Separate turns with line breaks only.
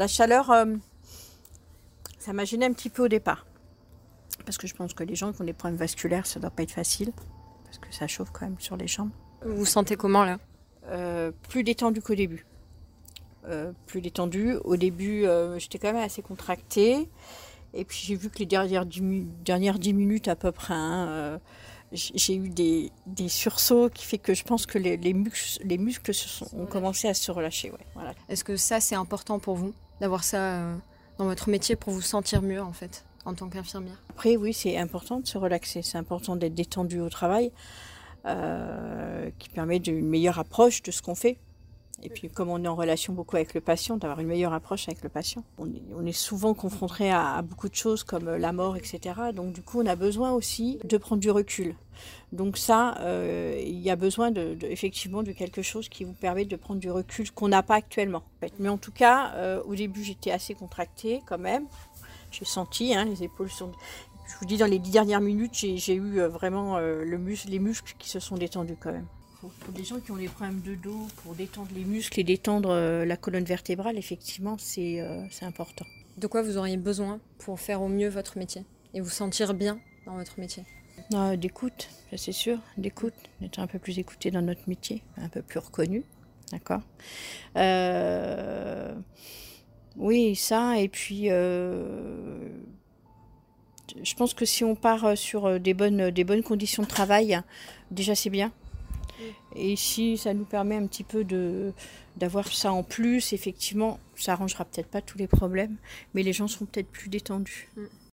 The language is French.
La chaleur, euh, ça m'a gêné un petit peu au départ. Parce que je pense que les gens qui ont des problèmes vasculaires, ça doit pas être facile. Parce que ça chauffe quand même sur les jambes.
Vous vous sentez comment là?
Euh, plus détendu qu'au début. Euh, plus détendu. Au début, j'étais quand même assez contractée. Et puis j'ai vu que les dernières 10, mi- dernières 10 minutes à peu près, hein, j'ai eu des, des sursauts qui fait que je pense que les, les muscles, les muscles se sont, ont commencé à se relâcher. Ouais, voilà.
Est-ce que ça c'est important pour vous? D'avoir ça euh, dans votre métier pour vous sentir mieux en fait en tant qu'infirmière
Après, oui, c'est important de se relaxer. C'est important d'être détendu au travail, euh, qui permet d'une meilleure approche de ce qu'on fait. Et puis, comme on est en relation beaucoup avec le patient, d'avoir une meilleure approche avec le patient. On est, souvent confronté à, beaucoup de choses comme euh, la mort, etc. Donc, du coup, on a besoin aussi de prendre du recul. Donc ça, euh, il y a besoin de, effectivement de quelque chose qui vous permet de prendre du recul qu'on n'a pas actuellement. Mais en tout cas, euh, au début, j'étais assez contractée quand même. J'ai senti, hein, les épaules sont. Je vous dis, dans les dix dernières minutes, j'ai eu vraiment les muscles qui se sont détendus quand même. Pour, pour des gens qui ont des problèmes de dos, pour détendre les muscles et détendre euh, la colonne vertébrale, effectivement, c'est euh, c'est important.
De quoi vous auriez besoin pour faire au mieux votre métier et vous sentir bien dans votre métier?
Euh, d'écoute, ça c'est sûr, d'écoute, d'être un peu plus écouté dans notre métier, un peu plus reconnu, d'accord? Oui, ça, et puis je pense que si on part sur des bonnes, des bonnes conditions de travail, déjà c'est bien. Et si ça nous permet un petit peu d'avoir ça en plus, effectivement, ça arrangera peut-être pas tous les problèmes, mais les gens seront peut-être plus détendus.